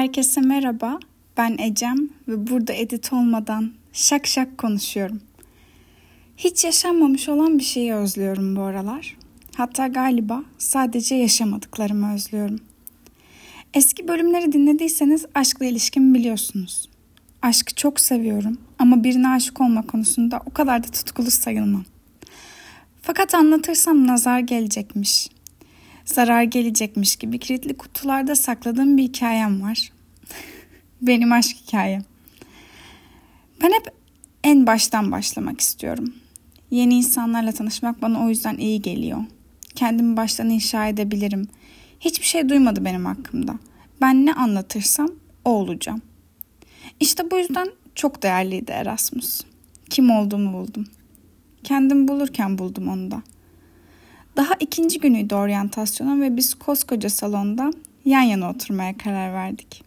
Herkese merhaba. Ben Ecem ve burada edit olmadan şak şak konuşuyorum. Hiç yaşanmamış olan bir şeyi özlüyorum bu aralar. Hatta galiba sadece yaşamadıklarımı özlüyorum. Eski bölümleri dinlediyseniz aşkla ilişkimi biliyorsunuz. Aşkı çok seviyorum ama birine aşık olma konusunda o kadar da tutkulu sayılmam. Fakat anlatırsam nazar gelecekmiş zarar gelecekmiş gibi kilitli kutularda sakladığım bir hikayem var. Benim aşk hikayem. Ben hep en baştan başlamak istiyorum. Yeni insanlarla tanışmak bana o yüzden iyi geliyor. Kendimi baştan inşa edebilirim. Hiçbir şey duymadı benim hakkımda. Ben ne anlatırsam o olacağım. İşte bu yüzden çok değerliydi Erasmus. Kim olduğumu buldum. Kendimi bulurken buldum onu da. Daha ikinci günüydü oryantasyonun ve biz koskoca salonda yan yana oturmaya karar verdik.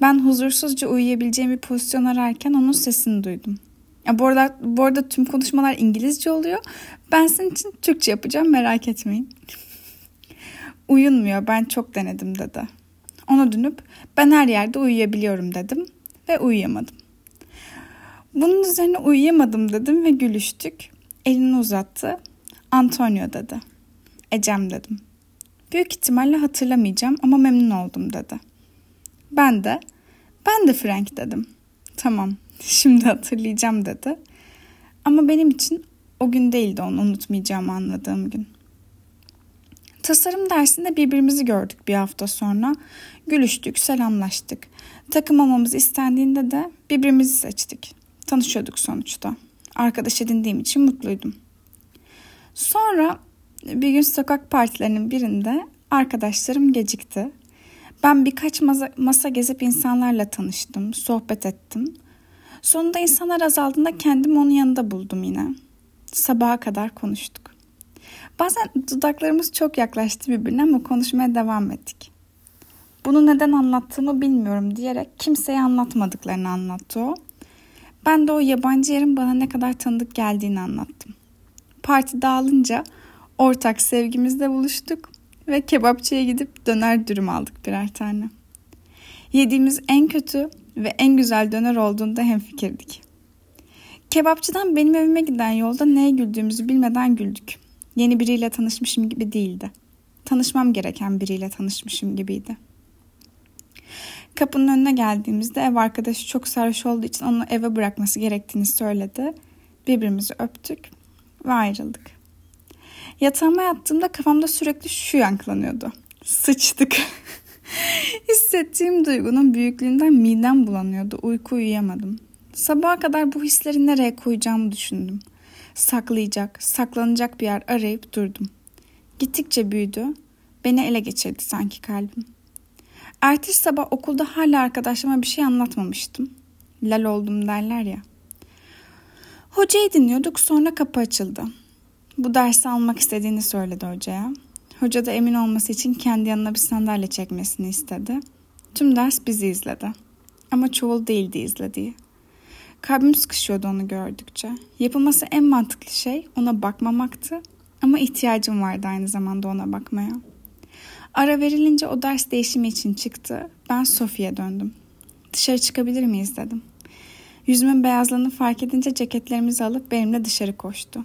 Ben huzursuzca uyuyabileceğim bir pozisyon ararken onun sesini duydum. Ya bu arada, bu arada tüm konuşmalar İngilizce oluyor. Ben senin için Türkçe yapacağım merak etmeyin. Uyunmuyor ben çok denedim dedi. Ona dönüp ben her yerde uyuyabiliyorum dedim ve uyuyamadım. Bunun üzerine uyuyamadım dedim ve gülüştük. Elini uzattı Antonio dedi. Ecem dedim. Büyük ihtimalle hatırlamayacağım ama memnun oldum dedi. Ben de ben de Frank dedim. Tamam şimdi hatırlayacağım dedi. Ama benim için o gün değildi onu unutmayacağımı anladığım gün. Tasarım dersinde birbirimizi gördük bir hafta sonra. Gülüştük, selamlaştık. Takım olmamız istendiğinde de birbirimizi seçtik. Tanışıyorduk sonuçta. Arkadaş edindiğim için mutluydum. Sonra bir gün sokak partilerinin birinde arkadaşlarım gecikti. Ben birkaç masa, masa gezip insanlarla tanıştım, sohbet ettim. Sonunda insanlar azaldığında kendimi onun yanında buldum yine. Sabaha kadar konuştuk. Bazen dudaklarımız çok yaklaştı birbirine ama konuşmaya devam ettik. Bunu neden anlattığımı bilmiyorum diyerek kimseye anlatmadıklarını anlattı o. Ben de o yabancı yerin bana ne kadar tanıdık geldiğini anlattım. Parti dağılınca ortak sevgimizde buluştuk ve kebapçıya gidip döner dürüm aldık birer tane. Yediğimiz en kötü ve en güzel döner olduğunda hemfikirdik. Kebapçıdan benim evime giden yolda neye güldüğümüzü bilmeden güldük. Yeni biriyle tanışmışım gibi değildi. Tanışmam gereken biriyle tanışmışım gibiydi. Kapının önüne geldiğimizde ev arkadaşı çok sarhoş olduğu için onu eve bırakması gerektiğini söyledi. Birbirimizi öptük ve ayrıldık. Yatağıma yattığımda kafamda sürekli şu yankılanıyordu. Sıçtık. Hissettiğim duygunun büyüklüğünden midem bulanıyordu. Uyku uyuyamadım. Sabaha kadar bu hisleri nereye koyacağımı düşündüm. Saklayacak, saklanacak bir yer arayıp durdum. Gittikçe büyüdü. Beni ele geçirdi sanki kalbim. Ertesi sabah okulda hala arkadaşlarıma bir şey anlatmamıştım. Lal oldum derler ya. Hocayı dinliyorduk sonra kapı açıldı. Bu dersi almak istediğini söyledi hocaya. Hoca da emin olması için kendi yanına bir sandalye çekmesini istedi. Tüm ders bizi izledi. Ama çoğul değildi izlediği. Kalbim sıkışıyordu onu gördükçe. Yapılması en mantıklı şey ona bakmamaktı ama ihtiyacım vardı aynı zamanda ona bakmaya. Ara verilince o ders değişimi için çıktı. Ben Sofi'ye döndüm. Dışarı çıkabilir miyiz dedim. Yüzümün beyazlığını fark edince ceketlerimizi alıp benimle dışarı koştu.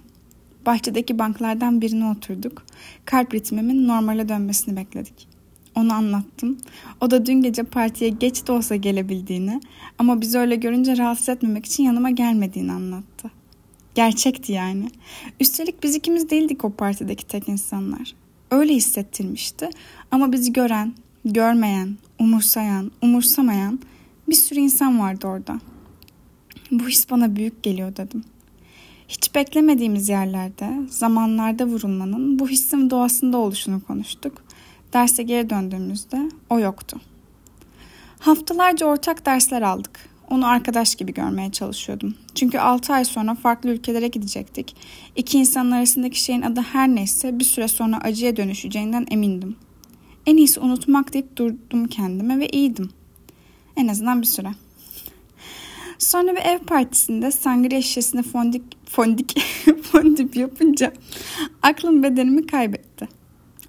Bahçedeki banklardan birine oturduk. Kalp ritmimin normale dönmesini bekledik. Onu anlattım. O da dün gece partiye geç de olsa gelebildiğini ama bizi öyle görünce rahatsız etmemek için yanıma gelmediğini anlattı. Gerçekti yani. Üstelik biz ikimiz değildik o partideki tek insanlar. Öyle hissettirmişti ama bizi gören, görmeyen, umursayan, umursamayan bir sürü insan vardı orada. Bu his bana büyük geliyor dedim. Hiç beklemediğimiz yerlerde, zamanlarda vurulmanın bu hissin doğasında oluşunu konuştuk. Derse geri döndüğümüzde o yoktu. Haftalarca ortak dersler aldık. Onu arkadaş gibi görmeye çalışıyordum. Çünkü 6 ay sonra farklı ülkelere gidecektik. İki insanın arasındaki şeyin adı her neyse bir süre sonra acıya dönüşeceğinden emindim. En iyisi unutmak deyip durdum kendime ve iyiydim. En azından bir süre. Sonra bir ev partisinde sangria şişesine fondik, fondik, fondip yapınca aklım bedenimi kaybetti.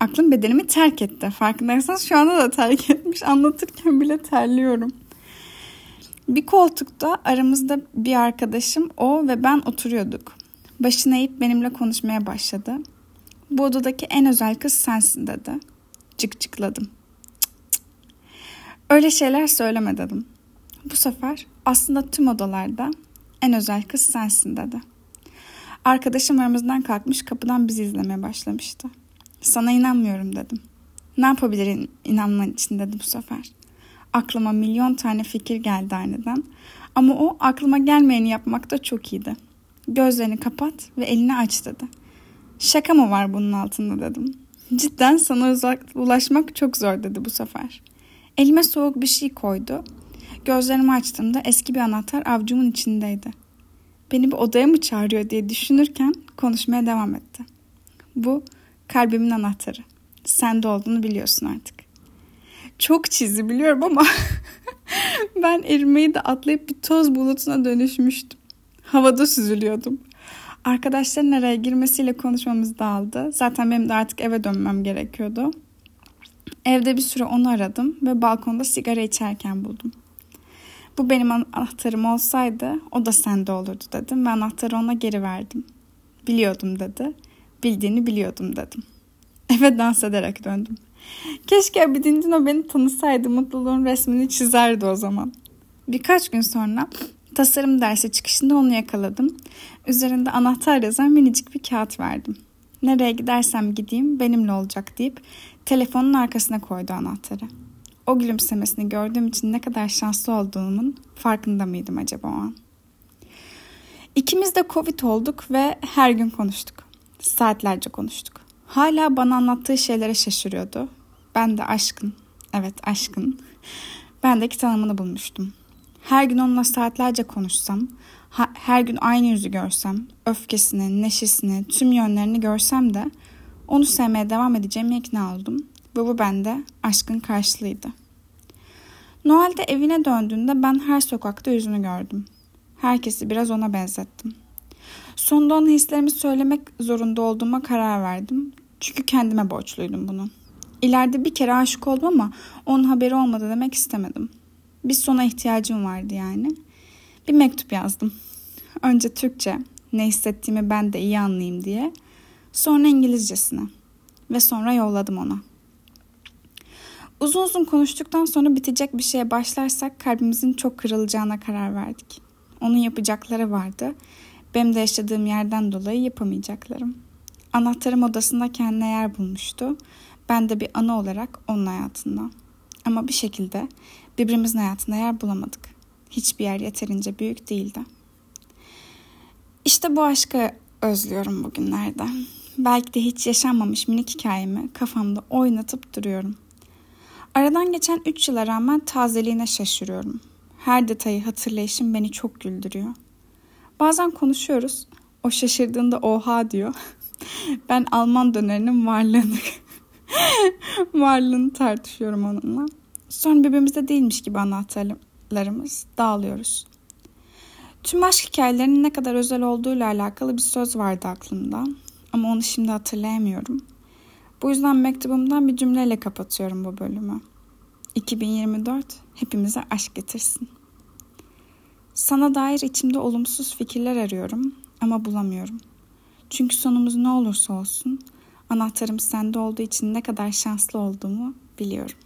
Aklım bedenimi terk etti. Farkındaysanız şu anda da terk etmiş. Anlatırken bile terliyorum. Bir koltukta aramızda bir arkadaşım, o ve ben oturuyorduk. Başını eğip benimle konuşmaya başladı. Bu odadaki en özel kız sensin dedi. Cık cıkladım. Öyle şeyler söyleme dedim. Bu sefer aslında tüm odalarda en özel kız sensin dedi. Arkadaşım aramızdan kalkmış kapıdan bizi izlemeye başlamıştı. Sana inanmıyorum dedim. Ne yapabilirim inanman için dedi bu sefer. Aklıma milyon tane fikir geldi aniden. Ama o aklıma gelmeyeni yapmakta çok iyiydi. Gözlerini kapat ve elini aç dedi. Şaka mı var bunun altında dedim. Cidden sana uzak, ulaşmak çok zor dedi bu sefer. Elime soğuk bir şey koydu. Gözlerimi açtığımda eski bir anahtar avcumun içindeydi. Beni bir odaya mı çağırıyor diye düşünürken konuşmaya devam etti. Bu kalbimin anahtarı. Sende olduğunu biliyorsun artık. Çok çizi biliyorum ama ben erimeyi de atlayıp bir toz bulutuna dönüşmüştüm. Havada süzülüyordum. Arkadaşların araya girmesiyle konuşmamız dağıldı. Zaten benim de artık eve dönmem gerekiyordu. Evde bir süre onu aradım ve balkonda sigara içerken buldum. Bu benim anahtarım olsaydı o da sende olurdu dedim ve anahtarı ona geri verdim. Biliyordum dedi. Bildiğini biliyordum dedim. Eve dans ederek döndüm. Keşke Abidin'in o beni tanısaydı mutluluğun resmini çizerdi o zaman. Birkaç gün sonra tasarım dersi çıkışında onu yakaladım. Üzerinde anahtar yazan minicik bir kağıt verdim. Nereye gidersem gideyim benimle olacak deyip telefonun arkasına koydu anahtarı. O gülümsemesini gördüğüm için ne kadar şanslı olduğumun farkında mıydım acaba o an? İkimiz de Covid olduk ve her gün konuştuk. Saatlerce konuştuk. Hala bana anlattığı şeylere şaşırıyordu. Ben de aşkın, evet aşkın, bendeki tanımını bulmuştum. Her gün onunla saatlerce konuşsam, her gün aynı yüzü görsem, öfkesini, neşesini, tüm yönlerini görsem de onu sevmeye devam edeceğime ikna oldum bu bende aşkın karşılığıydı. Noel'de evine döndüğünde ben her sokakta yüzünü gördüm. Herkesi biraz ona benzettim. Sonunda ona hislerimi söylemek zorunda olduğuma karar verdim. Çünkü kendime borçluydum bunu. İleride bir kere aşık oldum ama onun haberi olmadı demek istemedim. Bir sona ihtiyacım vardı yani. Bir mektup yazdım. Önce Türkçe, ne hissettiğimi ben de iyi anlayayım diye. Sonra İngilizcesine. Ve sonra yolladım ona. Uzun uzun konuştuktan sonra bitecek bir şeye başlarsak kalbimizin çok kırılacağına karar verdik. Onun yapacakları vardı. Benim de yaşadığım yerden dolayı yapamayacaklarım. Anahtarım odasında kendine yer bulmuştu. Ben de bir ana olarak onun hayatında. Ama bir şekilde birbirimizin hayatında yer bulamadık. Hiçbir yer yeterince büyük değildi. İşte bu aşkı özlüyorum bugünlerde. Belki de hiç yaşanmamış minik hikayemi kafamda oynatıp duruyorum. Aradan geçen 3 yıla rağmen tazeliğine şaşırıyorum. Her detayı hatırlayışım beni çok güldürüyor. Bazen konuşuyoruz. O şaşırdığında oha diyor. ben Alman dönerinin varlığını varlığını tartışıyorum onunla. Sonra birbirimizde değilmiş gibi anahtarlarımız dağılıyoruz. Tüm aşk hikayelerinin ne kadar özel olduğuyla alakalı bir söz vardı aklımda. Ama onu şimdi hatırlayamıyorum. Bu yüzden mektubumdan bir cümleyle kapatıyorum bu bölümü. 2024 hepimize aşk getirsin. Sana dair içimde olumsuz fikirler arıyorum ama bulamıyorum. Çünkü sonumuz ne olursa olsun anahtarım sende olduğu için ne kadar şanslı olduğumu biliyorum.